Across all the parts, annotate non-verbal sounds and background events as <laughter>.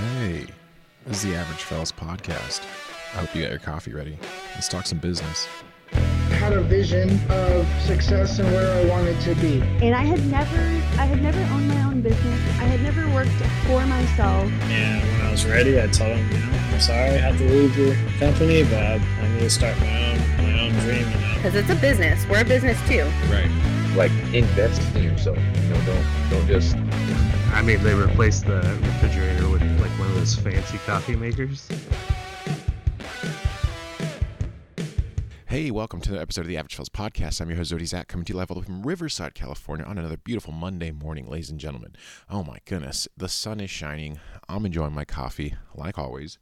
Hey, this is the Average Fellas podcast. I hope you got your coffee ready. Let's talk some business. had a vision of success and where I wanted to be. and I had never I had never owned my own business. I had never worked for myself. And when I was ready, I told him, you know, I'm sorry I have to leave your company, but I, I need to start my own my own dream. You know, because it's a business. We're a business too. Right. like invest in yourself. You know, don't don't just I mean, they replaced the refrigerator with like one of those fancy coffee makers. Hey, welcome to another episode of the Average Fellas podcast. I'm your host, Zodi Zach, coming to you live all the way from Riverside, California, on another beautiful Monday morning, ladies and gentlemen. Oh my goodness, the sun is shining. I'm enjoying my coffee, like always.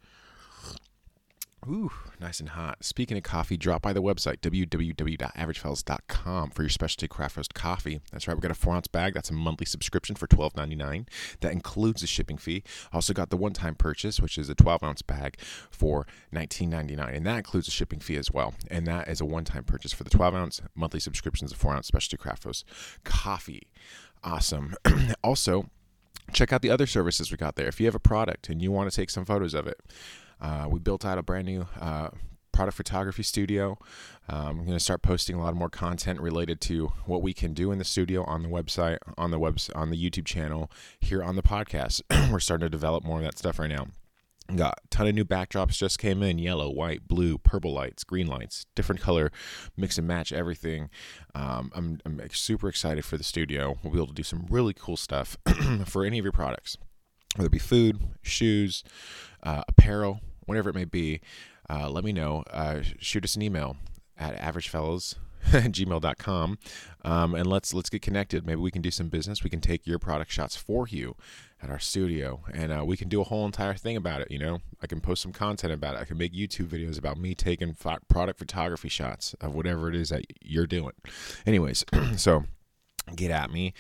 Ooh, nice and hot. Speaking of coffee, drop by the website, www.averagefellas.com for your specialty craft roast coffee. That's right, we got a four ounce bag. That's a monthly subscription for $12.99. That includes the shipping fee. Also got the one time purchase, which is a 12 ounce bag for $19.99. And that includes the shipping fee as well. And that is a one time purchase for the 12 ounce monthly subscriptions of four ounce specialty craft roast coffee. Awesome. <clears throat> also, check out the other services we got there. If you have a product and you want to take some photos of it, uh, we built out a brand new uh, product photography studio. Um, I'm going to start posting a lot more content related to what we can do in the studio on the website, on the webs, on the YouTube channel, here on the podcast. <clears throat> We're starting to develop more of that stuff right now. Got a ton of new backdrops just came in yellow, white, blue, purple lights, green lights, different color, mix and match everything. Um, I'm, I'm super excited for the studio. We'll be able to do some really cool stuff <clears throat> for any of your products, whether it be food, shoes, uh, apparel, whatever it may be. Uh, let me know. Uh, shoot us an email at averagefellas gmail.com um, and let's let's get connected. Maybe we can do some business. We can take your product shots for you at our studio. And uh, we can do a whole entire thing about it you know? I can post some content about it. I can make youtube videos about me taking product photography shots of whatever it is that you're doing. Anyways <clears throat> so get at me.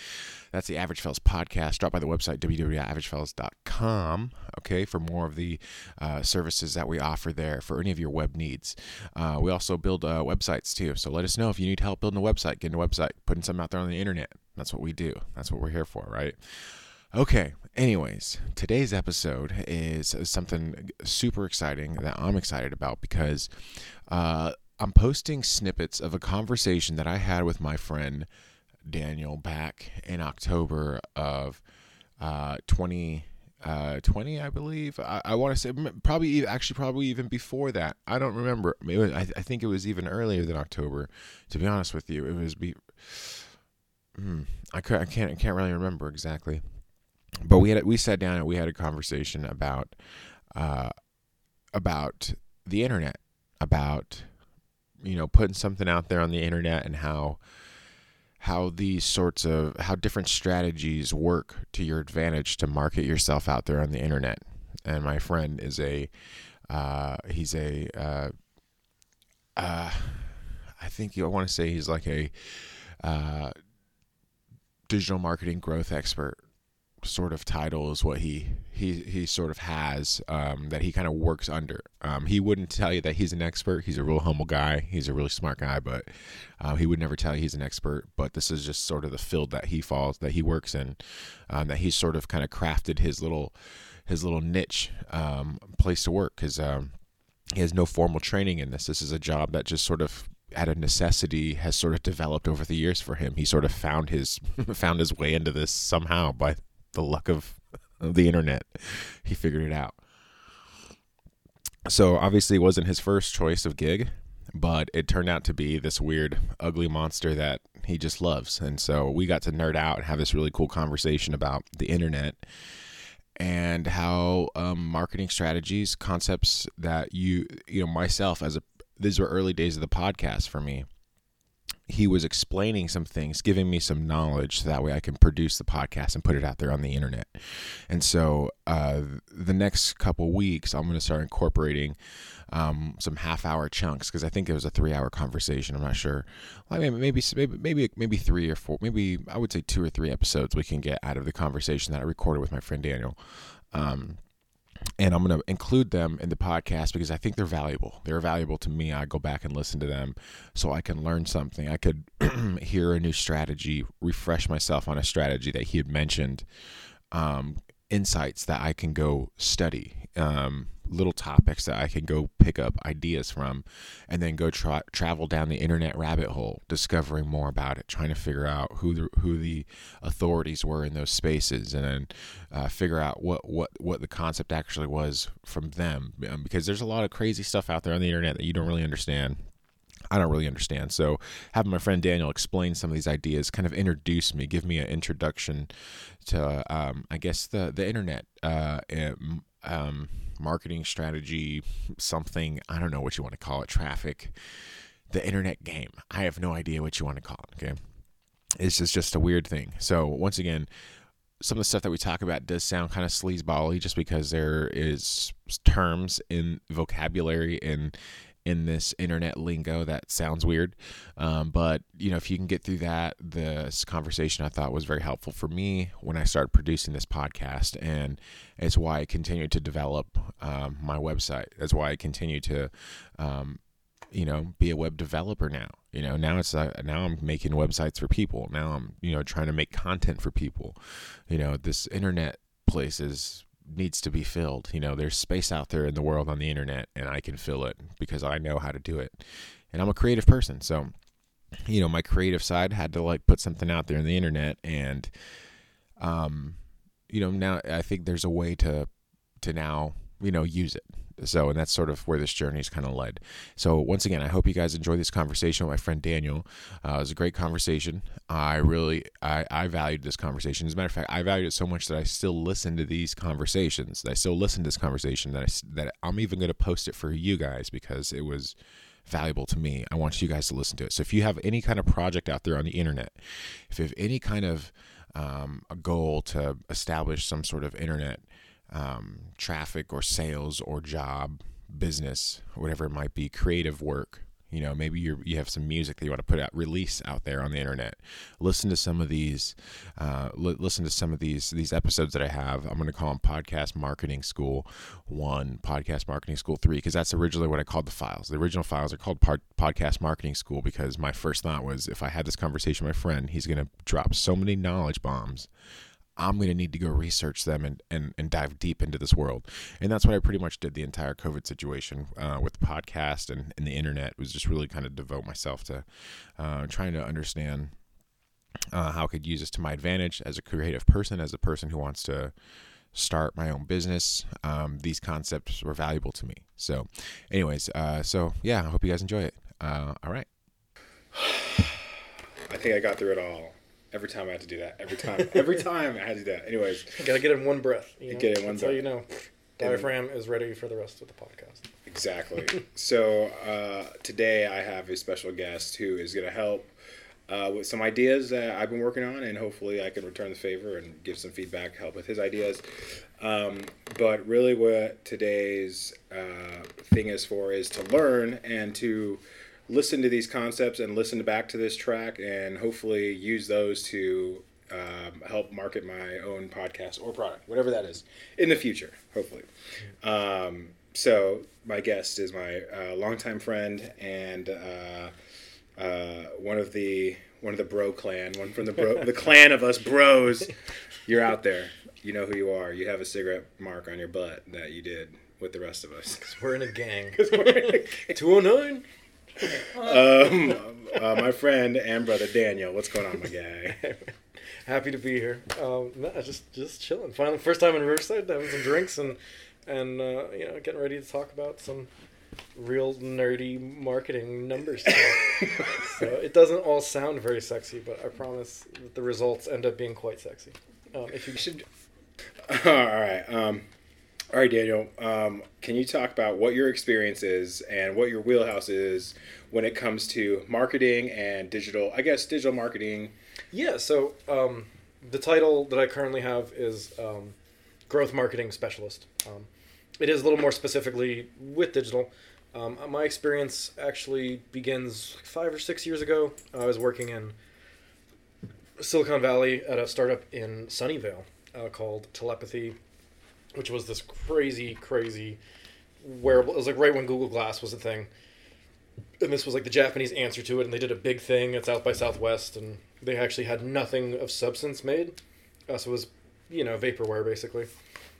That's the Average Fellas podcast. Drop by the website, www.averagefellas.com, okay, for more of the uh, services that we offer there for any of your web needs. Uh, we also build uh, websites too. So let us know if you need help building a website, getting a website, putting something out there on the internet. That's what we do. That's what we're here for, right? Okay, anyways, today's episode is something super exciting that I'm excited about because uh, I'm posting snippets of a conversation that I had with my friend Daniel back in October of uh, 20. Uh, 20, I believe. I, I want to say probably actually probably even before that. I don't remember. Maybe, I, I think it was even earlier than October. To be honest with you, it was be. Hmm, I, could, I can't I can't really remember exactly. But we had we sat down and we had a conversation about uh, about the internet, about you know putting something out there on the internet and how how these sorts of how different strategies work to your advantage to market yourself out there on the internet. And my friend is a uh, he's a uh, uh, I think I want to say he's like a uh, digital marketing growth expert sort of title is what he he he sort of has um, that he kind of works under. Um, he wouldn't tell you that he's an expert. He's a real humble guy. He's a really smart guy, but uh, he would never tell you he's an expert. But this is just sort of the field that he falls that he works in. Um, that he's sort of kind of crafted his little his little niche um, place to work because um, he has no formal training in this. This is a job that just sort of out of necessity has sort of developed over the years for him. He sort of found his <laughs> found his way into this somehow by the luck of, <laughs> the internet. He figured it out. So obviously it wasn't his first choice of gig, but it turned out to be this weird, ugly monster that he just loves. And so we got to nerd out and have this really cool conversation about the internet and how um, marketing strategies, concepts that you, you know, myself as a, these were early days of the podcast for me he was explaining some things, giving me some knowledge, so that way I can produce the podcast and put it out there on the internet. And so, uh, the next couple weeks, I'm going to start incorporating um, some half-hour chunks because I think it was a three-hour conversation. I'm not sure. Mean, maybe maybe maybe maybe three or four, maybe I would say two or three episodes we can get out of the conversation that I recorded with my friend Daniel. Um, and I'm going to include them in the podcast because I think they're valuable. They're valuable to me. I go back and listen to them so I can learn something. I could <clears throat> hear a new strategy, refresh myself on a strategy that he had mentioned um, insights that I can go study, um, little topics that I can go pick up ideas from, and then go tra- travel down the internet rabbit hole, discovering more about it, trying to figure out who the who the authorities were in those spaces, and then uh, figure out what what what the concept actually was from them, um, because there's a lot of crazy stuff out there on the internet that you don't really understand. I don't really understand. So having my friend Daniel explain some of these ideas kind of introduce me, give me an introduction to, um, I guess the the internet, uh, um, marketing strategy, something I don't know what you want to call it, traffic, the internet game. I have no idea what you want to call it. Okay, it's just just a weird thing. So once again. Some of the stuff that we talk about does sound kind of sleazebally just because there is terms in vocabulary and in this internet lingo that sounds weird. Um, but you know, if you can get through that, this conversation I thought was very helpful for me when I started producing this podcast, and it's why I continue to develop um, my website. That's why I continue to. Um, you know, be a web developer now. You know, now it's uh, now I'm making websites for people. Now I'm you know trying to make content for people. You know, this internet place is needs to be filled. You know, there's space out there in the world on the internet, and I can fill it because I know how to do it. And I'm a creative person, so you know, my creative side had to like put something out there in the internet, and um, you know, now I think there's a way to to now you know use it so and that's sort of where this journey is kind of led. So once again i hope you guys enjoy this conversation with my friend daniel. Uh, it was a great conversation. I really I, I valued this conversation. As a matter of fact i valued it so much that i still listen to these conversations. I still listen to this conversation that, I, that i'm even going to post it for you guys because it was valuable to me. I want you guys to listen to it. So if you have any kind of project out there on the internet if you have any kind of um, a goal to establish some sort of internet um, traffic or sales or job, business, whatever it might be, creative work. You know, maybe you you have some music that you want to put out, release out there on the internet. Listen to some of these, uh, li- listen to some of these these episodes that I have. I'm going to call them Podcast Marketing School One, Podcast Marketing School Three, because that's originally what I called the files. The original files are called part, Podcast Marketing School because my first thought was if I had this conversation with my friend, he's going to drop so many knowledge bombs I'm going to need to go research them and, and, and dive deep into this world. And that's what I pretty much did the entire COVID situation uh, with the podcast and, and the internet was just really kind of devote myself to uh, trying to understand uh, how I could use this to my advantage as a creative person, as a person who wants to start my own business. Um, these concepts were valuable to me. So, anyways, uh, so yeah, I hope you guys enjoy it. Uh, all right. I think I got through it all. Every time I had to do that. Every <laughs> time. Every time I had to do that. Anyways. You gotta get in one breath. You know? Get it in one That's breath. how you know. Diaphragm is ready for the rest of the podcast. Exactly. <laughs> so uh, today I have a special guest who is going to help uh, with some ideas that I've been working on, and hopefully I can return the favor and give some feedback, help with his ideas. Um, but really, what today's uh, thing is for is to learn and to listen to these concepts and listen back to this track, and hopefully use those to um, help market my own podcast or product, whatever that is, in the future, hopefully. Um, so my guest is my uh, longtime friend and uh, uh, one of the one of the bro clan, one from the bro the <laughs> clan of us bros. You're out there. You know who you are. You have a cigarette mark on your butt that you did with the rest of us. <laughs> Because we're in a gang. <laughs> 209. Um, uh, my friend and brother Daniel. What's going on, my guy? <laughs> Happy to be here. Um, no, just just chilling. Finally, first time in Riverside, having some drinks and and uh, you know getting ready to talk about some real nerdy marketing numbers. <laughs> so it doesn't all sound very sexy, but I promise that the results end up being quite sexy. Um, if you should, <laughs> all right. Um, all right, Daniel. Um, can you talk about what your experience is and what your wheelhouse is when it comes to marketing and digital? I guess digital marketing. Yeah, so um, the title that I currently have is um, Growth Marketing Specialist. Um, it is a little more specifically with digital. Um, my experience actually begins five or six years ago. I was working in Silicon Valley at a startup in Sunnyvale uh, called Telepathy, which was this crazy, crazy wearable. It was like right when Google Glass was a thing and this was like the Japanese answer to it, and they did a big thing at South by Southwest, and they actually had nothing of substance made. Uh, so it was you know, vaporware basically.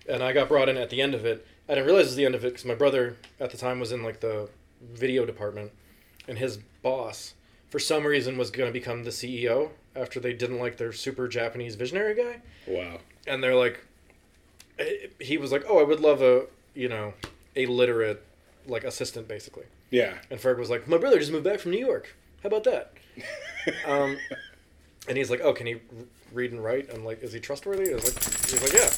And I got brought in at the end of it. I didn't realize it was the end of it because my brother at the time was in like the video department, and his boss, for some reason, was going to become the CEO after they didn't like their super Japanese visionary guy. Wow. And they're like, he was like, oh, I would love a, you know, a literate, like assistant basically. Yeah. And Ferg was like, my brother just moved back from New York. How about that? <laughs> um, and he's like, oh, can he read and write? I'm like, is he trustworthy? I was like, he's like, yeah.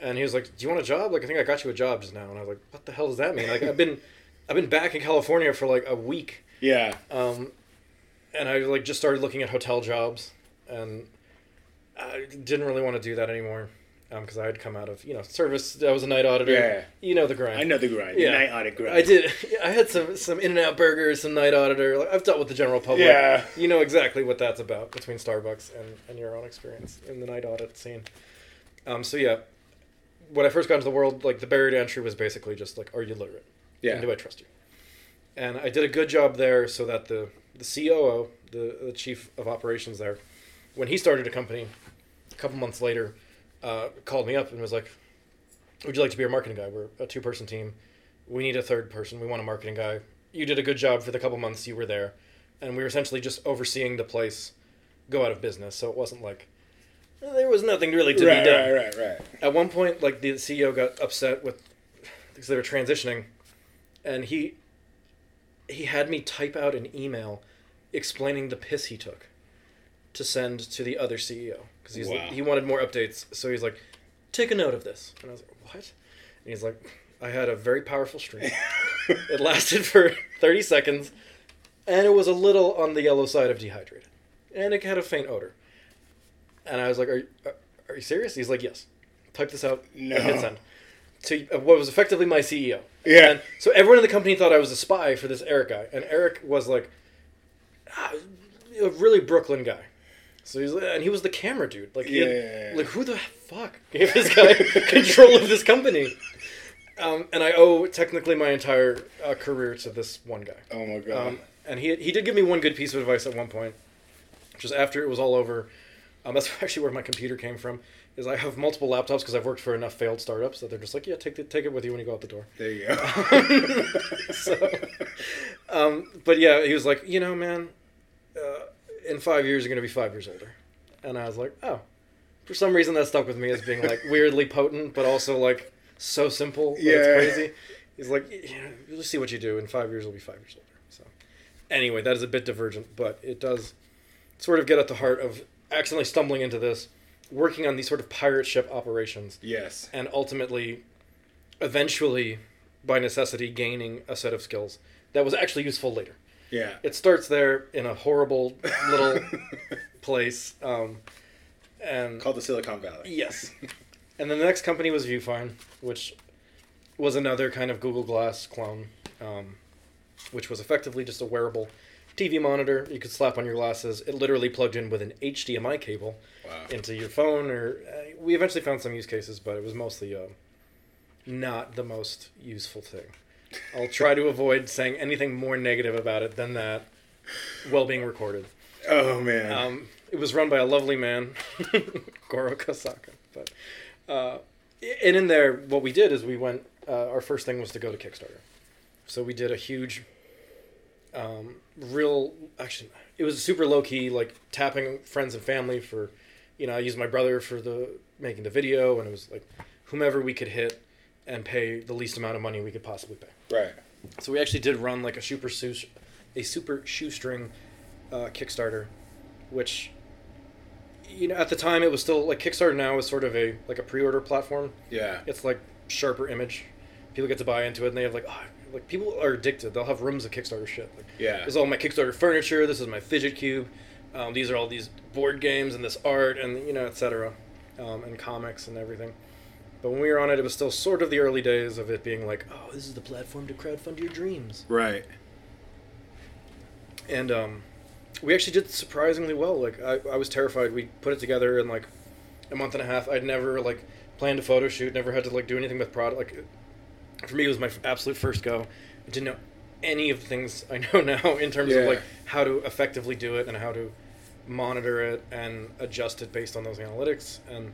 And he was like, do you want a job? Like, I think I got you a job just now. And I was like, what the hell does that mean? Like, I've been, I've been back in California for like a week. Yeah. Um, and I like just started looking at hotel jobs, and I didn't really want to do that anymore, because I had come out of you know service. I was a night auditor. Yeah. You know the grind. I know the grind. Yeah. The night audit grind. I did. <laughs> I had some some In-N-Out burgers, some night auditor. Like, I've dealt with the general public. Yeah. You know exactly what that's about between Starbucks and, and your own experience in the night audit scene. Um. So yeah, when I first got into the world, like the barrier to entry was basically just like, are you literate? Yeah. And do I trust you? And I did a good job there, so that the the COO, the the chief of operations there, when he started a company, a couple months later, uh, called me up and was like, "Would you like to be our marketing guy? We're a two person team. We need a third person. We want a marketing guy. You did a good job for the couple months you were there, and we were essentially just overseeing the place go out of business. So it wasn't like there was nothing really to right, be done. right, right, right. At one point, like the CEO got upset with because they were transitioning, and he he had me type out an email explaining the piss he took to send to the other CEO because he's Wow. he wanted more updates. So he's like, take a note of this, and I was like, what? And he's like, I had a very powerful stream. <laughs> it lasted for thirty seconds, and it was a little on the yellow side of dehydrated, and it had a faint odor. And I was like, "Are you, are, are you serious?" He's like, "Yes." Type this out No. and hit send. To uh, what was effectively my CEO. Yeah. And so everyone in the company thought I was a spy for this Eric guy, and Eric was like ah, a really Brooklyn guy. So he's and he was the camera dude. Like he had- Yeah. like who the fuck gave this guy <laughs> control of this company? Um, and I owe technically my entire uh, career to this one guy. Oh my god. Um, and he he did give me one good piece of advice at one point, just after it was all over. Um, <laughs> that's actually where my computer came from. Is I have multiple laptops because I've worked for enough failed startups that they're just like, yeah, take the, take it with you when you go out the door. there you go. <laughs> so, um, but yeah, he was like, you know, man, uh, in five years you're gonna be five years older, and I was like, oh, for some reason that stuck with me as being like <laughs> weirdly potent, but also like so simple. Yeah. it's crazy. He's like, yeah, you'll see what you do. In five years, you'll be five years older. So, anyway, that is a bit divergent, but it does sort of get at the heart of accidentally stumbling into this, working on these sort of pirate ship operations yes. and ultimately, eventually, by necessity, gaining a set of skills that was actually useful later. Yeah. It starts there in a horrible little <laughs> place, um, and Called the Silicon Valley. yes, and then the next company was Vufine, which was another kind of Google Glass clone, um, which was effectively just a wearable TV monitor you could slap on your glasses. It literally plugged in with an HDMI cable Wow. into your phone or uh, we eventually found some use cases but it was mostly uh, not the most useful thing i'll try to avoid saying anything more negative about it than that while being recorded Oh man. um, it was run by a lovely man <laughs> goro kasaka but uh, and in there what we did is we went uh, our first thing was to go to kickstarter so we did a huge um, real actually it was super low key like tapping friends and family for you know i used my brother for the making the video and it was like whomever we could hit and pay the least amount of money we could possibly pay. Right. so we actually did run like a super shoe, a super shoestring uh, kickstarter which you know at the time it was still like kickstarter now is sort of a like a pre-order platform. Yeah. it's like sharper image. People get to buy into it and they have like oh, like people are addicted. They'll have rooms of kickstarter shit. Like Yeah. this is all my kickstarter furniture. This is my fidget cube. Um, these are all these board games and this art and you know etc um, and comics and everything but when we were on it it was still sort of the early days of it being like oh this is the platform to crowdfund your dreams Right. and um, we actually did surprisingly well. Like I, I was terrified. We put it together in like a month and a half. I'd never like planned a photo shoot. Never had to like do anything with product. Like for me, it was my f- absolute first go. I didn't know any of the things I <laughs> know now in terms Yeah. of like how to effectively do it and how to monitor it and adjust it based on those analytics. And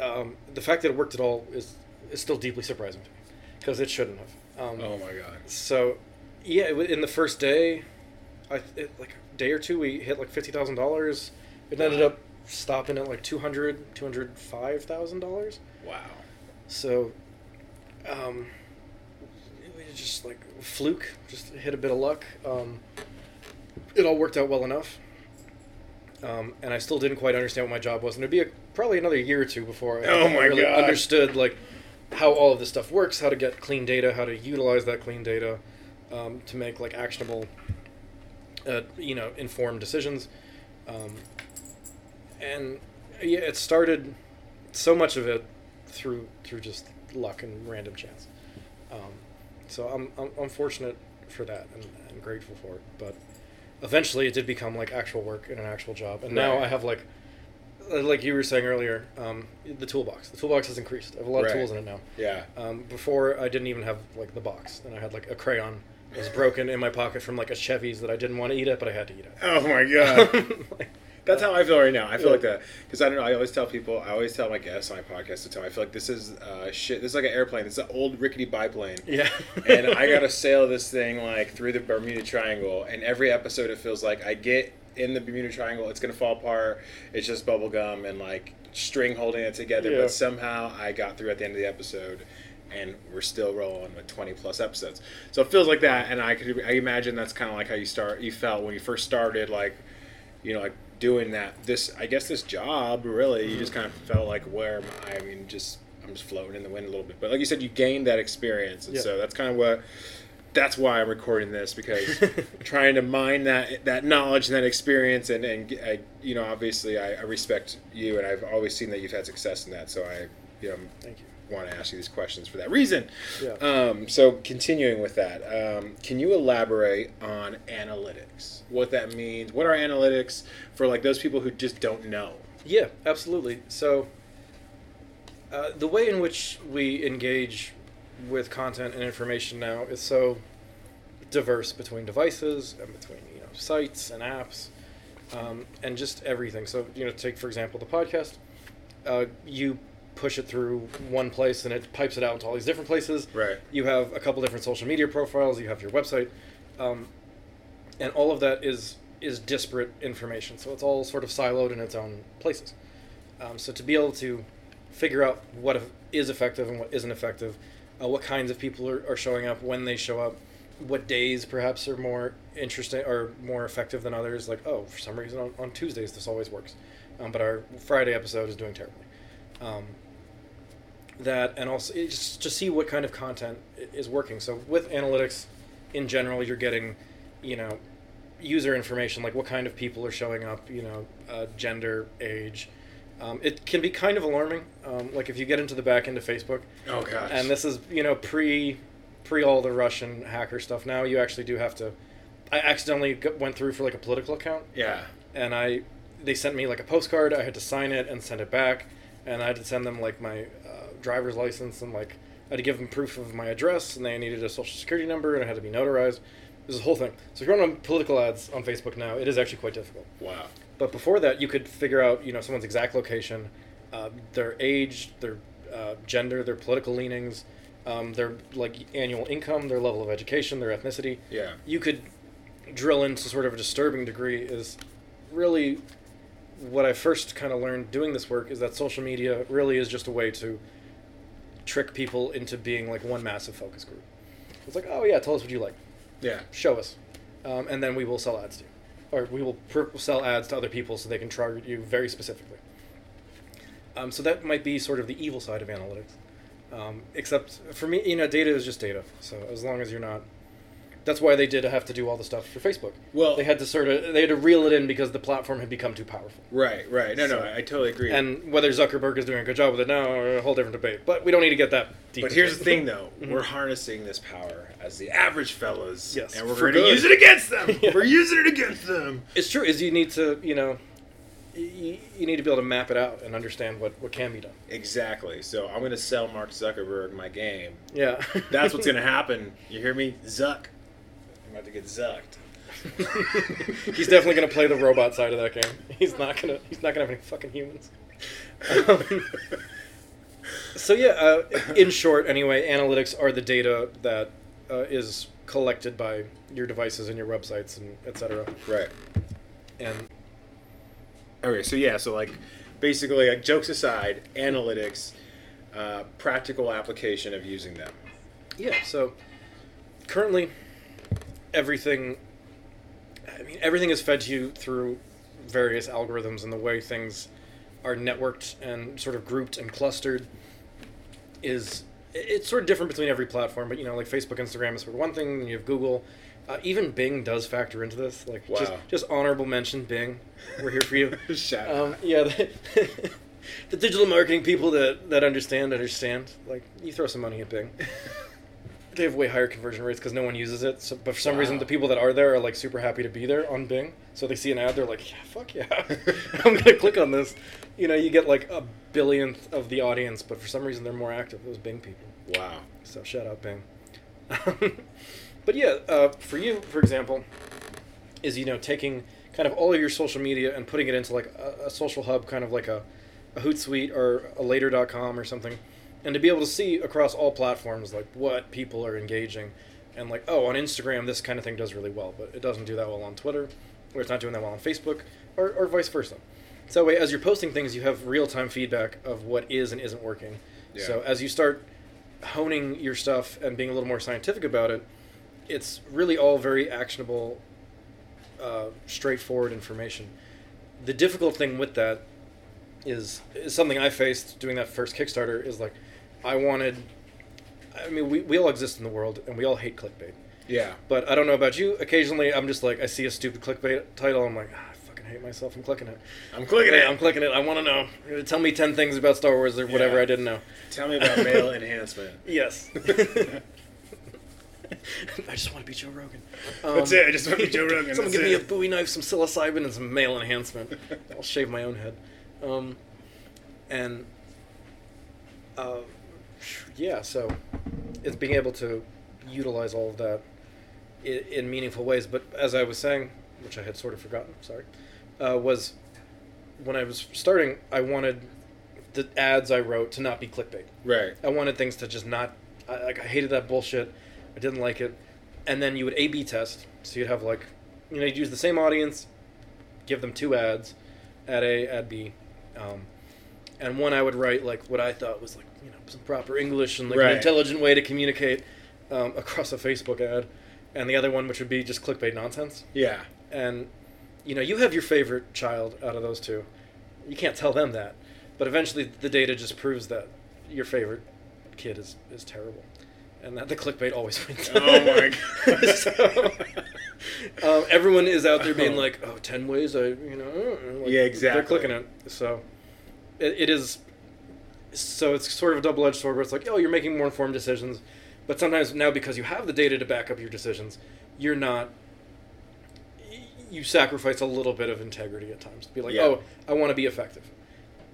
um, the fact that it worked at all is is still deeply surprising to me because it shouldn't have. Um, Oh my god. So, yeah, in the first day, I it, like day or two, we hit like fifty thousand dollars. It ended up stopping at like 200 205000 dollars. Wow. So, um, it was just like fluke, just hit a bit of luck. Um, it all worked out well enough. Um, and I still didn't quite understand what my job was, and it'd be a, probably another year or two before I Oh my really God. understood like how all of this stuff works, how to get clean data, how to utilize that clean data um, to make like actionable, uh, you know, informed decisions. Um, and yeah, it started so much of it through through just luck and random chance. Um, so I'm, I'm I'm fortunate for that and, and grateful for it. But eventually, it did become like actual work and an actual job. And now I have like like you were saying earlier, um, the toolbox. The toolbox has increased. I have a lot Right. of tools in it now. Yeah. Um, before I didn't even have like the box, and I had like a crayon that was broken in my pocket from like a Chevy's that I didn't want to eat it, but I had to eat it. Oh my god. <laughs> Like, That's how I feel right now. I feel Yeah. like that because I don't know. I always tell people. I always tell my guests on my podcast to tell. I feel like this is uh, shit. This is like an airplane. It's an old rickety biplane. yeah. <laughs> and I gotta sail this thing like through the Bermuda Triangle. And every episode, it feels like I get in the Bermuda Triangle, it's gonna fall apart. It's just bubble gum and like string holding it together. Yeah. But somehow I got through at the end of the episode, and we're still rolling with twenty plus episodes. So it feels like that. And I could I imagine that's kind of like how you start. You felt when you first started, like you know, like doing that. This I guess this job really. You just mm-hmm. kind of felt like where am I? I mean, just. I'm just floating in the wind a little bit, but like you said, you gained that experience, and Yeah. so that's kind of what that's why I'm recording this because <laughs> trying to mine that that knowledge and that experience and and I, you know obviously I, I respect you and I've always seen that you've had success in that so I you know Thank you. want to ask you these questions for that reason. Yeah. Um, so continuing with that, um, can you elaborate on analytics? What that means? What are analytics for like those people who just don't know? Yeah, absolutely. So, uh, the way in which we engage with content and information now is so diverse between devices and between you know sites and apps, um, and just everything. So, you know, take for example the podcast. Uh, you push it through one place and it pipes it out to all these different places. Right. You have a couple different social media profiles. You have your website, um, and all of that is is disparate information. So it's all sort of siloed in its own places. Um, so to be able to figure out what is effective and what isn't effective, uh, what kinds of people are, are showing up, when they show up, what days perhaps are more interesting or more effective than others. Like oh, for some reason on, on Tuesdays this always works, um, but our Friday episode is doing terribly. Um, that and also just to see what kind of content is working. So with analytics, in general, you're getting, you know, user information like what kind of people are showing up. You know, uh, gender, age. Um, it can be kind of alarming. Um, like if you get into the back end of Facebook, Oh gosh. and this is you know pre pre all the Russian hacker stuff. Now you actually do have to. I accidentally went through for like a political account yeah. and I they sent me like a postcard. I had to sign it and send it back, and I had to send them like my uh, driver's license and like I had to give them proof of my address, and they needed a social security number, and it had to be notarized. This is a whole thing. So if you're on political ads on Facebook now, it is actually quite difficult. Wow. But before that, you could figure out you know someone's exact location, uh, their age, their uh, gender, their political leanings, um, their like annual income, their level of education, their ethnicity Yeah. you could drill into sort of a disturbing degree is really what I first kind of learned doing this work is that social media really is just a way to trick people into being like one massive focus group. It's like, oh yeah, tell us what you like, Yeah. show us, um, and then we will sell ads to you, or we will sell ads to other people so they can target you very specifically. Um, so that might be sort of the evil side of analytics. Um, except for me, you know, data is just data. So as long as you're not, that's why they did have to do all the stuff for Facebook. Well- they had to sort of they had to reel it in because the platform had become too powerful. Right. Right. No. No. So- I, I totally agree. And whether Zuckerberg is doing a good job with it now, a whole different debate. But we don't need to get that deep. But here's the thing, <laughs> though. Mhm. We're harnessing this power as the average fellas. Yes, And we're going to use it against them. <laughs> Yeah. We're using it against them. It's true. Is you need to you know, you, you need to be able to map it out and understand what what can be done. Exactly. So I'm going to sell Mark Zuckerberg my game. Yeah. That's what's going <laughs> to happen. You hear me? Zuck. I'm about to get zucked. he's definitely gonna play the robot side of that game. He's not gonna. He's not gonna have any fucking humans. Um, So yeah, uh, in short, anyway, analytics are the data that uh, is collected by your devices and your websites and etc. Right. And Okay, so yeah, so like basically, like jokes aside, analytics, uh, practical application of using them. yeah, so currently everything I mean everything is fed to you through various algorithms and the way things are networked and sort of grouped and clustered is it's sort of different between every platform, but you know, like Facebook, Instagram is for one thing, and you have Google. Uh, even Bing does factor into this. Like, just just honorable mention, Bing. We're here for you. <laughs> Shout Um, yeah, the, <laughs> the digital marketing people that, that understand understand. Like, you throw some money at Bing. <laughs> they have way higher conversion rates because no one uses it. So, but for some reason, the people that are there are like super happy to be there on Bing. So they see an ad, they're like, yeah, fuck yeah, <laughs> I'm gonna click on this. You know, you get like a billionth of the audience, but for some reason they're more active. Those Bing people. Wow. So shout out Bing. <laughs> but yeah, uh, for you, for example, is you know taking kind of all of your social media and putting it into like a, a social hub, kind of like a, a Hootsuite or a Later.com or something, and to be able to see across all platforms like what people are engaging, and like oh on Instagram this kind of thing does really well, but it doesn't do that well on Twitter, or it's not doing that well on Facebook, or, or vice versa. So that way, as you're posting things, you have real time feedback of what is and isn't working. Yeah. So as you start honing your stuff and being a little more scientific about it, it's really all very actionable, uh, straightforward information. The difficult thing with that is, is something I faced doing that first Kickstarter is like, I wanted, I mean, we, we all exist in the world and we all hate clickbait. Yeah. But I don't know about you. Occasionally, I'm just like, I see a stupid clickbait title. I'm like, ah, I fucking hate myself. I'm clicking it. I'm clicking it. I'm clicking it. I want to know. Tell me 10 things about Star Wars or whatever Yeah. I didn't know. Tell me about male <laughs> enhancement. Yes. <laughs> I just want to be Joe Rogan. That's it, I just wanna be Joe Rogan, Someone that's give me a. Bowie knife, some psilocybin, and some male enhancement. I'll shave my own head. Um, and uh, yeah, so it's being able to utilize all of that in, in meaningful ways. But as I was saying, which I had sort of forgotten, sorry, uh, was when I was starting, I wanted the ads I wrote to not be clickbait. Right. I wanted things to just not. I, like I hated that bullshit. I didn't like it. And then you would A/B test. So you'd have like, you know, you'd use the same audience, give them two ads, ad A, ad B, um, and one I would write like what I thought was like you know some proper English and like Right. an intelligent way to communicate um, across a Facebook ad, and the other one which would be just clickbait nonsense. Yeah. And you know, you have your favorite child out of those two. You can't tell them that, but eventually the data just proves that your favorite kid is is terrible, and that the clickbait always <laughs> wins. Oh my <laughs> God. so, um, everyone is out there being Oh. like, "Oh, 10 ways I, you know." uh," like, Yeah, exactly. They're clicking it, so it, it is. So it's sort of a double-edged sword where it's like, oh, you're making more informed decisions, but sometimes now because you have the data to back up your decisions, you're not. You sacrifice a little bit of integrity at times to be like, Yeah. oh, I want to be effective,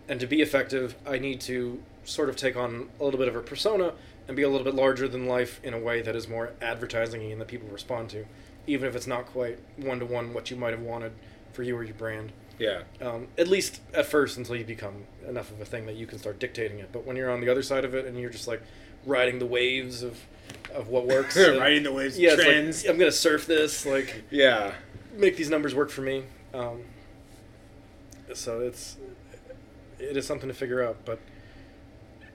and to be effective, I need to sort of take on a little bit of a persona and be a little bit larger than life in a way that is more advertising and that people respond to, even if it's not quite one to one what you might have wanted for you or your brand. Yeah. Um, at least at first, until you become enough of a thing that you can start dictating it. But when you're on the other side of it and you're just like riding the waves of of what works, <laughs> uh, Riding the waves of yeah, it's like, trends. I'm gonna surf this, like Yeah. make these numbers work for me. Um, so it's it is something to figure out, but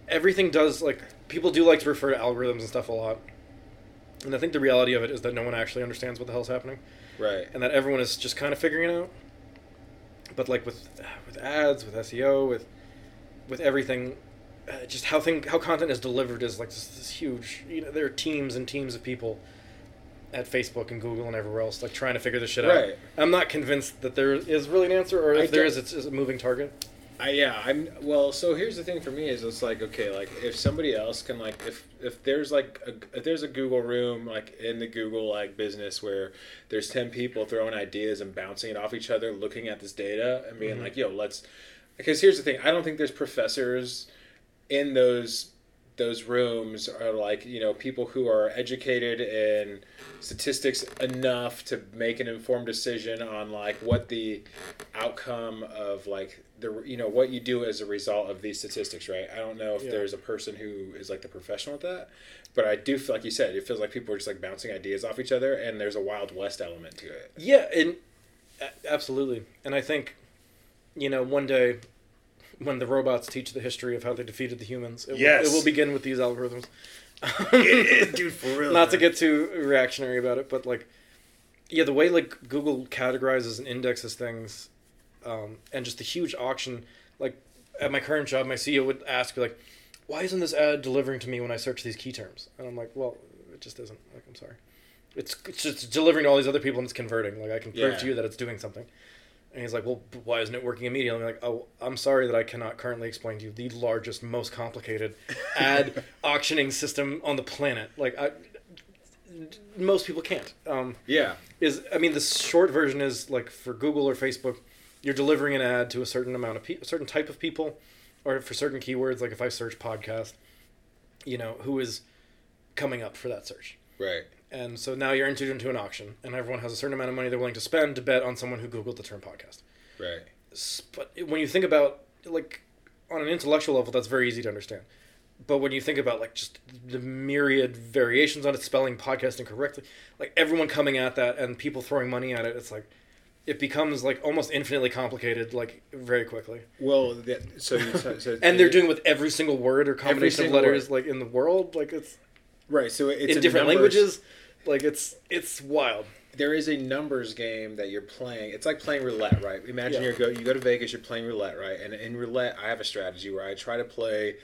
everything does like people do like to refer to algorithms and stuff a lot, and I think the reality of it is that no one actually understands what the hell's happening, Right. and that everyone is just kind of figuring it out. But like with with ads, with SEO, with with everything, uh, just how thing how content is delivered is like this, this huge. You know, there are teams and teams of people at Facebook and Google and everywhere else, like trying to figure this shit out. Right. I'm not convinced that there is really an answer, or if there don't- it's, it's a moving target. I, yeah, I'm well. So here's the thing for me is it's like okay, like if somebody else can like if if there's like a, if there's a Google room like in the Google like business where there's ten people throwing ideas and bouncing it off each other, looking at this data and being Mhm. like, yo, let's. Because here's the thing, I don't think there's professors in those those rooms are like you know people who are educated in statistics enough to make an informed decision on like what the outcome of like the you know what you do as a result of these statistics right i don't know if Yeah. there's a person who is like the professional at that but i do feel like you said it feels like people are just like bouncing ideas off each other and there's a wild west element to it Yeah, and absolutely. And I think, you know, one day when the robots teach the history of how they defeated the humans, it, Yes. will, it will begin with these algorithms. dude for real Not to get too reactionary about it, but like, yeah, the way like Google categorizes and indexes things, um, and just the huge auction. Like at my current job, my CEO would ask like, "Why isn't this ad delivering to me when I search these key terms?" And I'm like, "Well, it just isn't. Like, I'm sorry. It's it's just delivering to all these other people and it's converting. Like I can prove Yeah. to you that it's doing something." And he's like, "Well, why isn't it working immediately?" I'm like, "Oh, I'm sorry that I cannot currently explain to you the largest, most complicated <laughs> ad auctioning system on the planet. Like, I, most people can't." Um, yeah is I mean the short version is like for Google or Facebook, you're delivering an ad to a certain amount of people, a certain type of people, or for certain keywords. Like if I search podcast, you know who is coming up for that search, right and so now you're entered into an auction, and everyone has a certain amount of money they're willing to spend to bet on someone who Googled the term podcast. right But when you think about like on an intellectual level, that's very easy to understand. But when you think about like just the myriad variations on it, spelling podcast incorrectly, like everyone coming at that and people throwing money at it, it's like it becomes like almost infinitely complicated, like very quickly. well the, so, so, so <laughs> And they're doing with every single word or combination of letters word. like in the world, like it's, right so it's in different numbers- languages, like it's it's wild. there is a numbers game that you're playing. It's like playing roulette, right? Imagine Yeah. you go you go to Vegas, you're playing roulette, right? And in roulette, I have a strategy where I try to play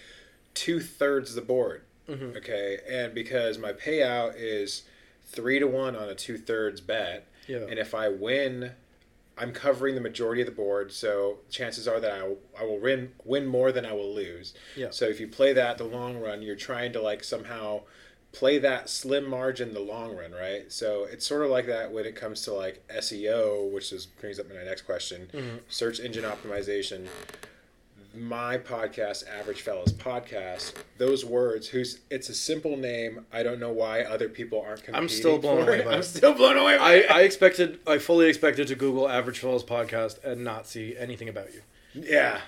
two thirds of the board. Mm-hmm. Okay, and because my payout is three to one on a two thirds bet, Yeah. and if I win, I'm covering the majority of the board. So chances are that I will, I will win win more than I will lose. Yeah. So if you play that the long run, you're trying to like somehow play that slim margin the long run, right? So it's sort of like that when it comes to like SEO, which is brings up my next question, mm-hmm. search engine optimization. My podcast, Average Fellas Podcast, those words, who's it's a simple name. I don't know why other people aren't. I'm still blown away I'm still blown away by I, it. I expected, I fully expected to Google Average Fellas podcast and not see anything about you. yeah.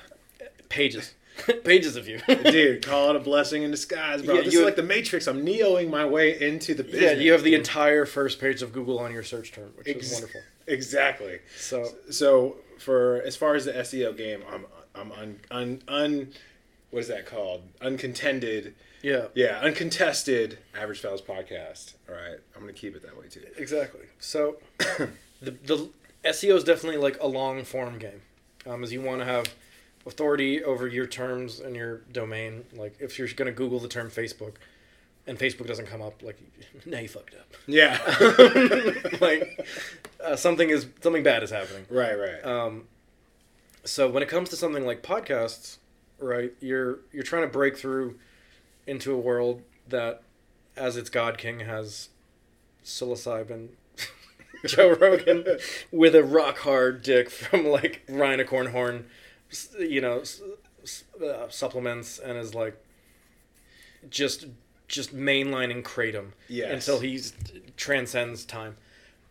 Pages, <laughs> pages of you. Dude, <laughs> call it a blessing in disguise, bro. Yeah, this is like the Matrix. I'm neoing my way into the business. Yeah, you have the entire first page of Google on your search term, which Ex- is wonderful. Exactly. So So for as far as the SEO game, I'm I'm un un, un what is that called? Uncontended. yeah, Yeah, uncontested average fellas podcast. All right, I'm gonna keep it that way too. exactly. So <coughs> the the SEO is definitely like a long form game, um, as you want to have authority over your terms and your domain. Like if you're going to Google the term Facebook, and Facebook doesn't come up, like <laughs> now you fucked up. Yeah. <laughs> like uh, something is something bad is happening. right. Right. Um, so when it comes to something like podcasts, right, you're you're trying to break through into a world that, as its God King, has psilocybin, <laughs> Joe Rogan, with a rock hard dick from like Rhinocorn Horn, you know, uh, supplements, and is like just just mainlining kratom Yes. until he transcends time.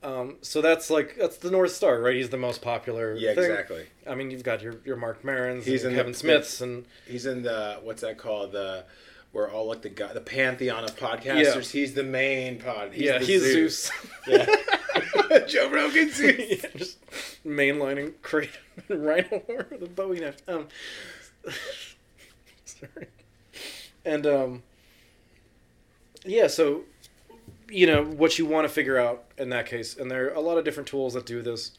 Um, so that's like that's the North Star, right? He's the most popular. yeah. thing. Exactly. I mean, you've got your your Marc Marons, He's and in the- Kevin Smiths, and He's in the what's that called the. Where all like the guy, the pantheon of podcasters. He's the main pod. He's yeah, he's Zeus. <laughs> Yeah. <laughs> <laughs> Joe Rogan <laughs> Zeus. Yeah, just mainlining kratom and rhino with a Bowie knife. Um, <laughs> sorry. And um, yeah, so you know what you want to figure out in that case, and there are a lot of different tools that do this.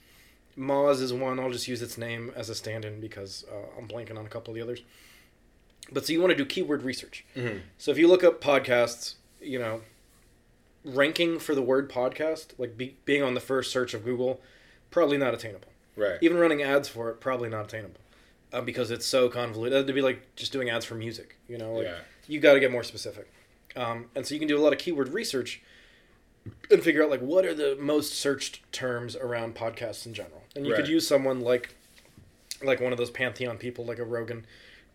Moz is one. I'll just use its name as a stand-in because uh, I'm blanking on a couple of the others. But so you want to do keyword research. So if you look up podcasts, you know, ranking for the word podcast, like be, being on the first search of Google, probably not attainable. Right. Even running ads for it, probably not attainable, uh, because it's so convoluted. That'd be like just doing ads for music. You know, like Yeah. you got to get more specific. Um, and so you can do a lot of keyword research and figure out like what are the most searched terms around podcasts in general. And you could use someone like like one of those pantheon people like a Rogan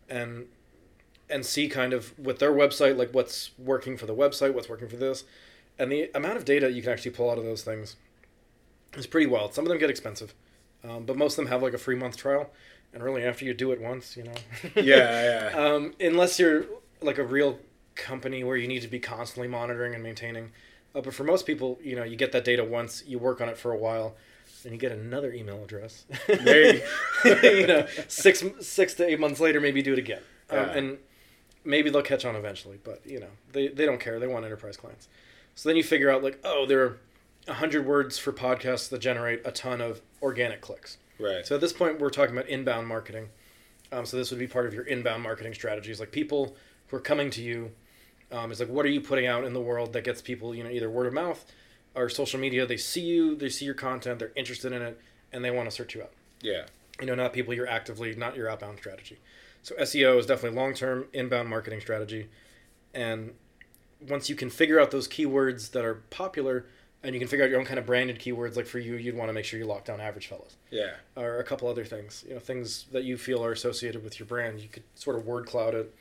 and and see kind of with their website like what's working for the website, what's working for this, and the amount of data you can actually pull out of those things is pretty wild. Some of them get expensive, um, but most of them have like a free month trial, and really after you do it once, you know. <laughs> Yeah, yeah. <laughs> um, unless you're like a real company where you need to be constantly monitoring and maintaining. Uh, but for most people, you know, you get that data once, you work on it for a while, and you get another email address. <laughs> Maybe. you know, six six to eight months later, maybe do it again, um, Yeah. and maybe they'll catch on eventually. But you know, they they don't care. They want enterprise clients. So then you figure out like, oh, there are hundred words for podcasts that generate a ton of organic clicks. Right. So at this point, we're talking about inbound marketing. Um, so this would be part of your inbound marketing strategies, like people who are coming to you. Um, is like, what are you putting out in the world that gets people, you know, either word of mouth or social media? They see you, they see your content, they're interested in it, and they want to search you out. yeah. You know, not people you're actively, not your outbound strategy. So SEO is definitely long term inbound marketing strategy, and once you can figure out those keywords that are popular, and you can figure out your own kind of branded keywords, like for you, you'd want to make sure you lock down average fellas Yeah. or a couple other things. You know, things that you feel are associated with your brand. You could sort of word cloud it,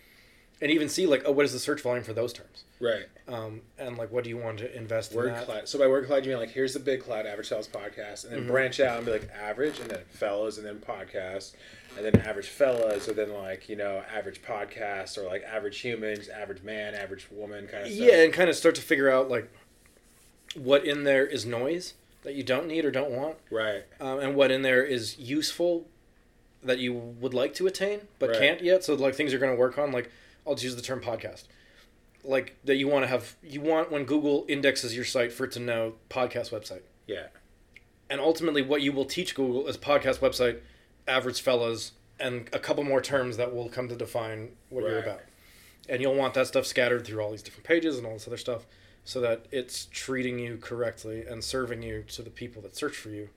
and even see like, oh, what is the search volume for those terms? Right. Um, and like, what do you want to invest Word in that? cloud. So by word cloud, you mean like here's the big cloud average fellas podcast, and then Mhm. branch out and be like average, and then fellas, and then podcast, and then average fellas, or then like you know average podcast, or like average humans, average man, average woman, kind of stuff. Yeah, and kind of start to figure out like what in there is noise that you don't need or don't want, Right. um, and what in there is useful that you would like to attain but Right. can't yet. So like things you're going to work on. Like I'll just use the term podcast. Like that you want to have you want when Google indexes your site for it to know podcast website. Yeah. and ultimately what you will teach google is podcast website average fellas and a couple more terms that will come to define what you're about and you'll want that stuff scattered through all these different pages and all this other stuff so that it's treating you correctly and serving you to the people that search for you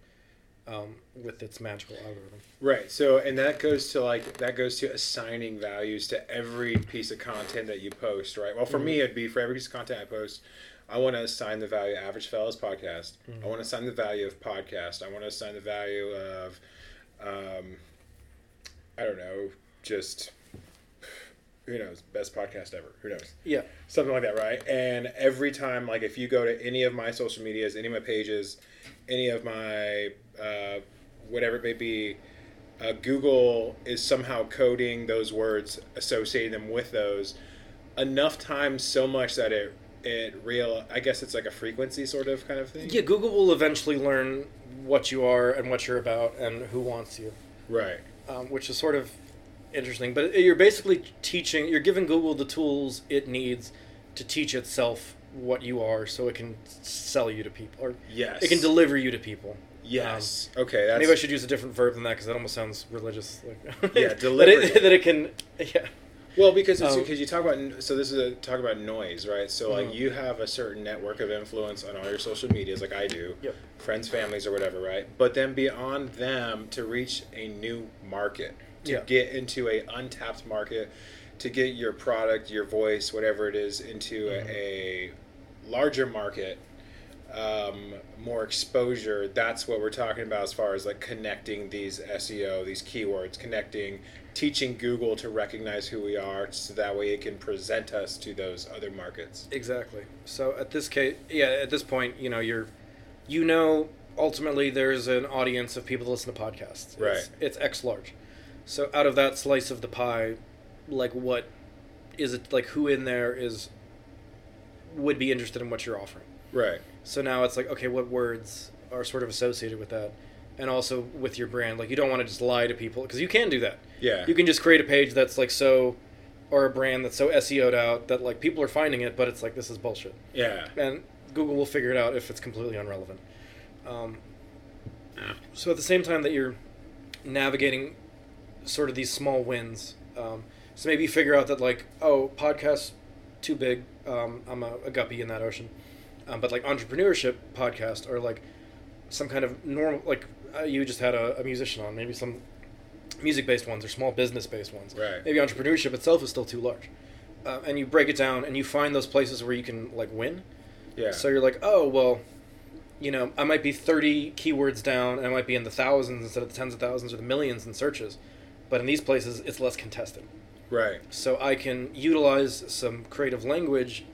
um, with its magical algorithm Right. So, and that goes to like that goes to assigning values to every piece of content that you post, right? Well, for me, it'd be for every piece of content I post, I want to assign the value of average fellas podcast. I want to assign the value of podcast. I want to assign the value of, um, I don't know, just who knows, best podcast ever. Who knows? yeah something like that, right? And every time, like if you go to any of my social medias, any of my pages, any of my uh, whatever it may be, uh, Google is somehow coding those words, associating them with those enough times, so much that it it real. I guess it's like a frequency sort of kind of thing. yeah google will eventually learn what you are and what you're about and who wants you Right. um, which is sort of interesting. But you're basically teaching, you're giving Google the tools it needs to teach itself what you are, so it can sell you to people, or Yes. it can deliver you to people. Yes. okay. That's Maybe I should use a different verb than that because that almost sounds religious. Like, <laughs> Yeah, that, deliver. it, <laughs> that it can, yeah, Well, because it's, Um, because you talk about so this is a talk about noise, right? So like Mhm. you have a certain network of influence on all your social medias, like I do, Yep. friends, families, or whatever, right? But then beyond them, to reach a new market, to Yeah. get into a untapped market, to get your product, your voice, whatever it is, into Mm-hmm. a, a larger market, um, more exposure. That's what we're talking about as far as like connecting these SEO, these keywords, connecting, teaching Google to recognize who we are, so that way it can present us to those other markets. exactly. So at this case, yeah, at this point, you know, you're, you know, ultimately there's an audience of people that listen to podcasts. It's, Right. It's X large. So out of that slice of the pie, like what is it like who in there is would be interested in what you're offering. Right. So now it's like okay, what words are sort of associated with that? And also with your brand, like you don't want to just lie to people because you can do that. Yeah. You can just create a page that's like so or a brand that's so SEO'd out that like people are finding it, but it's like this is bullshit. Yeah. And Google will figure it out if it's completely irrelevant. Um, so at the same time that you're navigating sort of these small wins, um, so maybe you figure out that like, oh, podcast too big. Um, I'm a, a guppy in that ocean. Um, but like entrepreneurship podcast or like some kind of normal like uh, you just had a, a musician on maybe some music based ones or small business based ones Right. maybe entrepreneurship itself is still too large uh, and you break it down and you find those places where you can like win Yeah. so you're like oh well you know i might be 30 keywords down and i might be in the thousands instead of the tens of thousands or the millions in searches but in these places it's less contested Right. so I can utilize some creative language,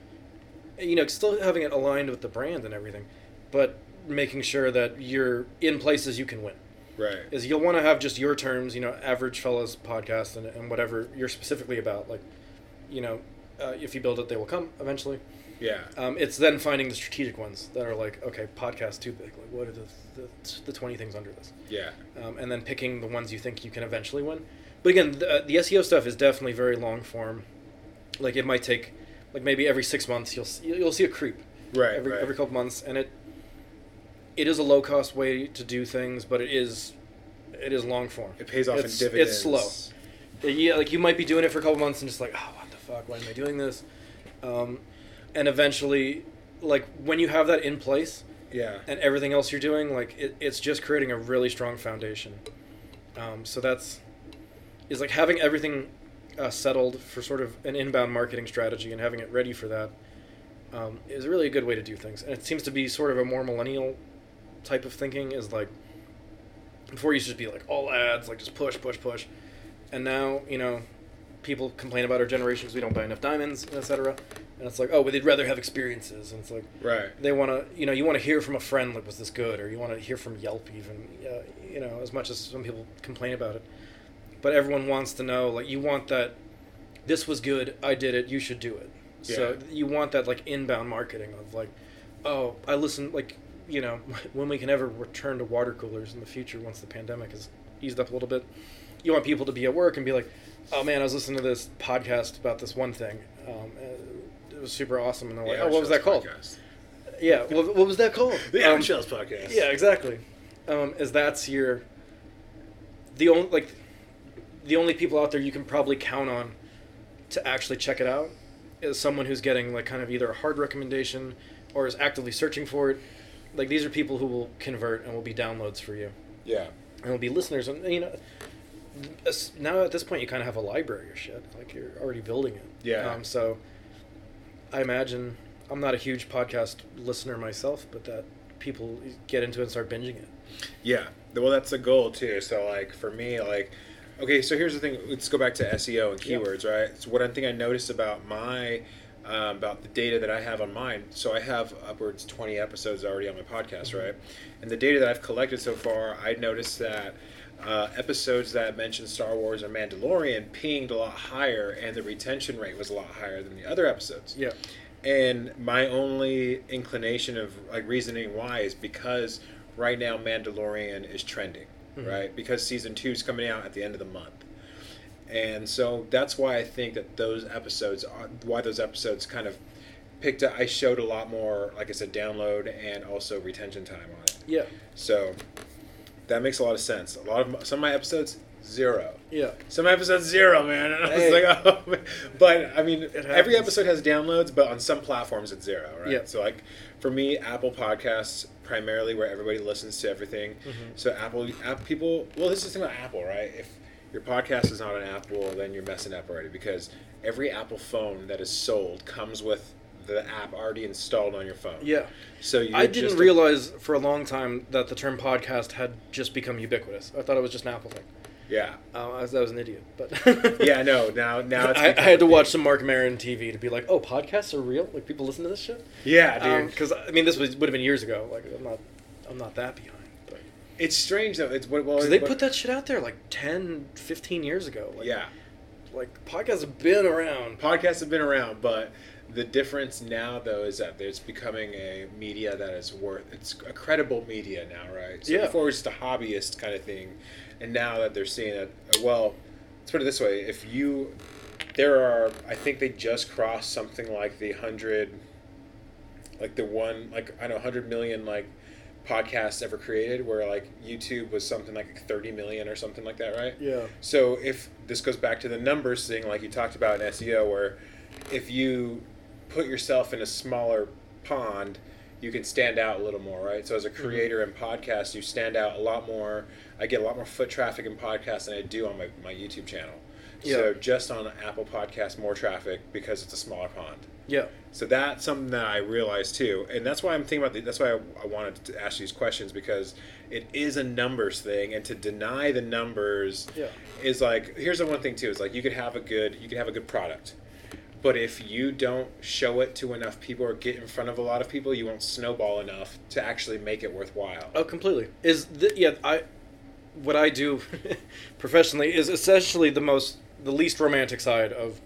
you know, still having it aligned with the brand and everything, but making sure that you're in places you can win. Right. Is you'll want to have just your terms, you know, average fellas podcast and, and whatever you're specifically about. Like, you know, uh, if you build it, they will come eventually. Yeah. Um, it's then finding the strategic ones that are like, okay, podcast too big. Like, what are the, the, the 20 things under this? Yeah. um, and then picking the ones you think you can eventually win. But again, the, the SEO stuff is definitely very long form. Like it might take, like maybe every six months you'll see, you'll see a creep Right. every right. every couple months, and it it is a low cost way to do things, but it is it is long form. It pays off it's, in dividends. It's slow. Yeah, like you might be doing it for a couple months and just like, oh, what the fuck? Why am I doing this? Um, and eventually, like when you have that in place, Yeah. and everything else you're doing, like it, it's just creating a really strong foundation. Um, so that's is like having everything uh, settled for sort of an inbound marketing strategy and having it ready for that um, is really a good way to do things. And it seems to be sort of a more millennial type of thinking. Is like before you used to just be like all ads, like just push, push, push, and now you know people complain about our generation because we don't buy enough diamonds, etc. And it's like, oh, but they'd rather have experiences, and it's like, Right. they want to you know you want to hear from a friend like was this good or you want to hear from yelp even uh, you know as much as some people complain about it but everyone wants to know like you want that this was good i did it you should do it so you want that like inbound marketing of like oh i listen like you know <laughs> when we can ever return to water coolers in the future once the pandemic has eased up a little bit you want people to be at work and be like oh man i was listening to this podcast about this one thing um, uh, it was super awesome and they're like The oh what was that called Podcast. yeah, what, what was that called? The Um, Shells Podcast. Yeah, exactly. Um, is that's your the only like the only people out there you can probably count on to actually check it out is someone who's getting like kind of either a hard recommendation or is actively searching for it. Like these are people who will convert and will be downloads for you Yeah. and will be listeners and you know now at this point you kind of have a library of shit like you're already building it Yeah. um, so i imagine i'm not a huge podcast listener myself but that people get into it and start binging it Yeah. Well, that's the goal too. So, like for me, like, okay, so here's the thing. Let's go back to SEO and Yep. keywords, right? So, what I think I noticed about my um, about the data that I have on mine. So, I have upwards twenty episodes already on my podcast, right? And the data that I've collected so far, I noticed that. Uh, episodes that mentioned Star Wars or Mandalorian pinged a lot higher, and the retention rate was a lot higher than the other episodes. yeah And my only inclination of like reasoning why is because right now Mandalorian is trending, Mm-hmm. right? Because season two is coming out at the end of the month. And so that's why I think that those episodes are why those episodes kind of picked up I showed a lot more, like I said, download and also retention time on it. yeah So that makes a lot of sense. A lot of some of my episodes, zero. yeah Some episodes zero, man. And <laughs> I was Hey. like, <laughs> oh, man. but I mean, every episode has downloads, but on some platforms it's zero, right? Yeah. So like, for me, Apple Podcasts primarily where everybody listens to everything. Mm-hmm. So Apple, app people. Well, this is the thing about Apple, right? If your podcast is not an Apple, then you're messing up already because every Apple phone that is sold comes with the app already installed on your phone. yeah So you i didn't realize for a long time that the term podcast had just become ubiquitous i thought it was just an apple thing Yeah. uh, I, was, I was an idiot but <laughs> Yeah. No. Now. Now. It's I, I had to watch some Marc Maron TV to be like, oh, podcasts are real. Like people listen to this shit. Yeah, dude. Because I mean, this was would have been years ago. Like I'm not, I'm not that behind. But It's strange though. It's what. Well, they what- put that shit out there like 10, 15 years ago. Like, Yeah. Like podcasts have been around. podcasts have been around, but the difference now though is that it's becoming a media that is worth it's a credible media now, right? So Yeah. before it was just a hobbyist kind of thing, and now that they're seeing it, well, let's put it this way: if you, there are, I think they just crossed something like the hundred, like the one, like I don't know, hundred million like podcasts ever created, where like YouTube was something like thirty million or something like that, right? Yeah. So if this goes back to the numbers thing, like you talked about in SEO, where if you put yourself in a smaller pond, you can stand out a little more, right? So as a mm-hmm. creator in podcasts, you stand out a lot more. I get a lot more foot traffic in podcasts than I do on my, my YouTube channel. Yeah. So just on Apple Podcast, more traffic because it's a smaller pond. Yeah. So that's something that I realized too, and that's why I'm thinking about the, that's why I, I wanted to ask these questions because it is a numbers thing, and to deny the numbers Yeah. is like here's the one thing too is like you could have a good you could have a good product, but if you don't show it to enough people or get in front of a lot of people, you won't snowball enough to actually make it worthwhile. Oh, completely. Is the, yeah, I what I do <laughs> professionally is essentially the most the least romantic side of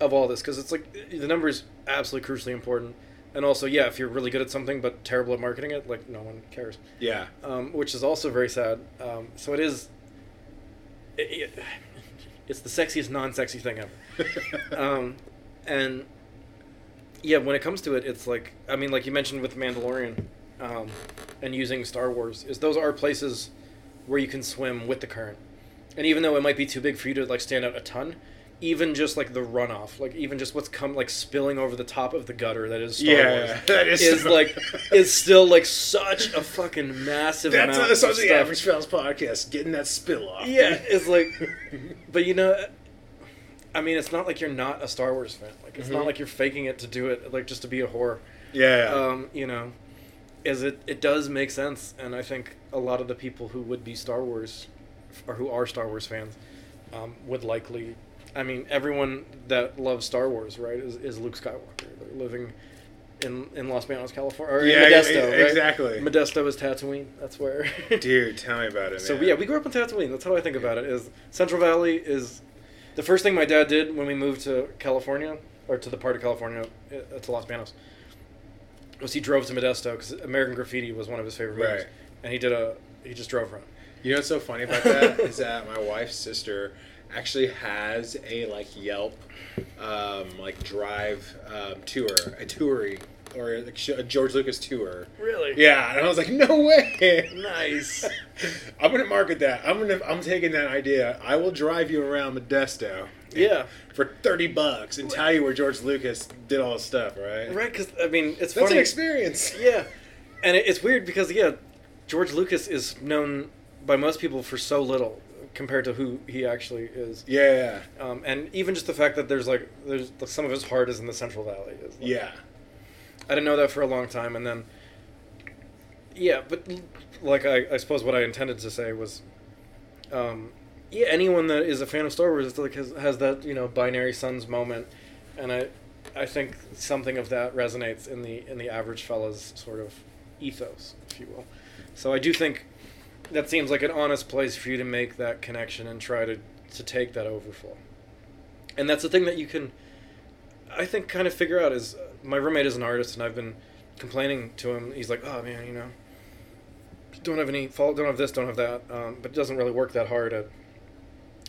of all this because it's like the number is absolutely crucially important, and also yeah, if you're really good at something but terrible at marketing it, like no one cares, Yeah, um, which is also very sad. Um, so it is. It, it, it's the sexiest non-sexy thing ever. <laughs> um, and yeah, when it comes to it, it's like I mean, like you mentioned with Mandalorian, um, and using Star Wars, is those are places where you can swim with the current, and even though it might be too big for you to like stand out a ton, even just like the runoff, like even just what's come like spilling over the top of the gutter that is Star Yeah, Wars, <laughs> that is is so- like <laughs> is still like such a fucking massive that's amount that's of on the stuff. Average Fellas podcast, getting that spill off. Yeah, it's like, <laughs> but you know, I mean, it's not like you're not a Star Wars fan. Like, it's not Mhm. like you're faking it to do it, like just to be a whore. yeah. Um, you know, is it? It does make sense, and I think a lot of the people who would be Star Wars, or who are Star Wars fans, um, would likely. I mean, everyone that loves Star Wars, right, is, is Luke Skywalker. They're living in in Los Banos, California, or Yeah, in Modesto, yeah, right? exactly. Modesto is Tatooine. That's where. Dude, tell me about it. <laughs> So yeah, we grew up in Tatooine. That's how I think about it. Is Central Valley is the first thing my dad did when we moved to California or to the part of California uh, to Los Banos was he drove to Modesto because American Graffiti was one of his favorite movies, Right. and he did a he just drove around. You know what's so funny about that <laughs> is that my wife's sister actually has a like Yelp, um, like drive um, tour, a toury, or a George Lucas tour. Really? Yeah, and I was like, <laughs> no way. Nice. <laughs> I'm gonna market that. I'm gonna. I'm taking that idea. I will drive you around Modesto. Yeah. For thirty bucks and tell you where George Lucas did all the stuff. Right. Right? Because I mean, it's That's funny. an experience. <laughs> Yeah, and it's weird because yeah, George Lucas is known by most people for so little compared to who he actually is. Yeah. Um, and even just the fact that there's like there's like, some of his heart is in the Central Valley. Is like, Yeah. I didn't know that for a long time, and then yeah, but like I, I suppose what I intended to say was, um, yeah, anyone that is a fan of Star Wars like has, has that you know binary suns moment, and I I think something of that resonates in the in the average fella's sort of ethos, if you will. So I do think that seems like an honest place for you to make that connection and try to to take that overflow. And that's the thing that you can I think kind of figure out is my roommate is an artist and I've been complaining to him. He's like, "Oh man, you know, don't have any fault, don't have this, don't have that." Um, but it doesn't really work that hard at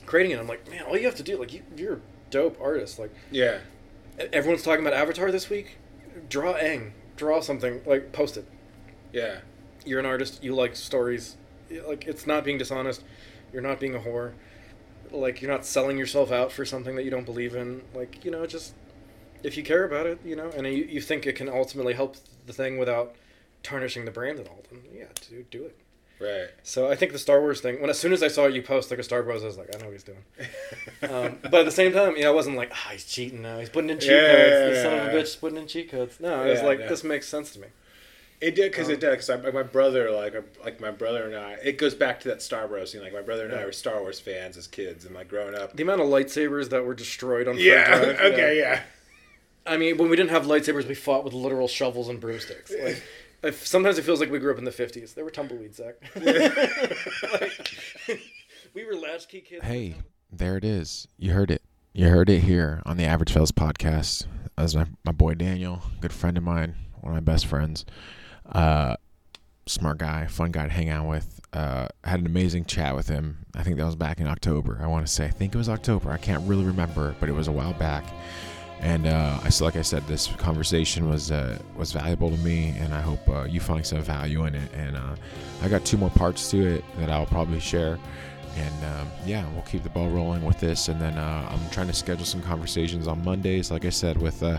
creating it. I'm like, "Man, all you have to do like you, you're a dope artist. Like Yeah. everyone's talking about Avatar this week. Draw Aang, draw something, like post it. Yeah. You're an artist. You like stories. Like it's not being dishonest. You're not being a whore. Like you're not selling yourself out for something that you don't believe in. Like you know, just if you care about it, you know, and you, you think it can ultimately help the thing without tarnishing the brand at all, then yeah, dude, do it. Right. So I think the Star Wars thing. When as soon as I saw you post like a Star Wars, I was like, I know what he's doing. <laughs> um, but at the same time, you know, I wasn't like, ah, he's cheating now. He's putting in cheat Yeah, codes. yeah, the son of a bitch putting in cheat codes. No, I was like, yeah. this makes sense to me. It did because Um, it did because my brother like like my brother and I it goes back to that Star Wars thing like my brother and I were Star Wars fans as kids and like growing up The amount of lightsabers that were destroyed on yeah <laughs> Drive, okay yeah I mean, when we didn't have lightsabers, we fought with literal shovels and broomsticks. <laughs> Like, if, sometimes it feels like we grew up in the '50s. There were tumbleweeds, Zach. <laughs> Like, <laughs> we were latchkey kids. Hey, there it is. You heard it. You heard it here on the Average Fellas podcast. As my, my boy Daniel, good friend of mine, one of my best friends, uh, smart guy, fun guy to hang out with. Uh, had an amazing chat with him. I think that was back in October. I want to say, I think it was October. I can't really remember, but it was a while back. And uh, I still, like I said, this conversation was uh, was valuable to me, and I hope uh, you find some value in it. And uh, I got two more parts to it that I'll probably share. And um, yeah, we'll keep the ball rolling with this. And then uh, I'm trying to schedule some conversations on Mondays, like I said, with uh,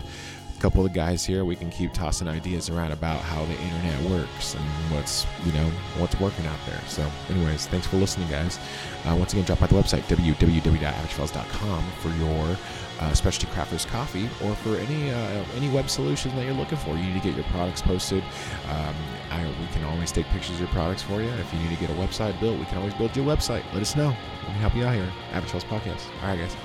couple of guys here, we can keep tossing ideas around about how the internet works and what's you know what's working out there. So, anyways, thanks for listening, guys. Once again, drop by the website www.averagefellas.com for your uh, specialty crafters coffee or for any uh, any web solution that you're looking for. You need to get your products posted. Um, I, we can always take pictures of your products for you. If you need to get a website built, we can always build your website. Let us know. We can help you out here. Fellas Podcast. All right, guys.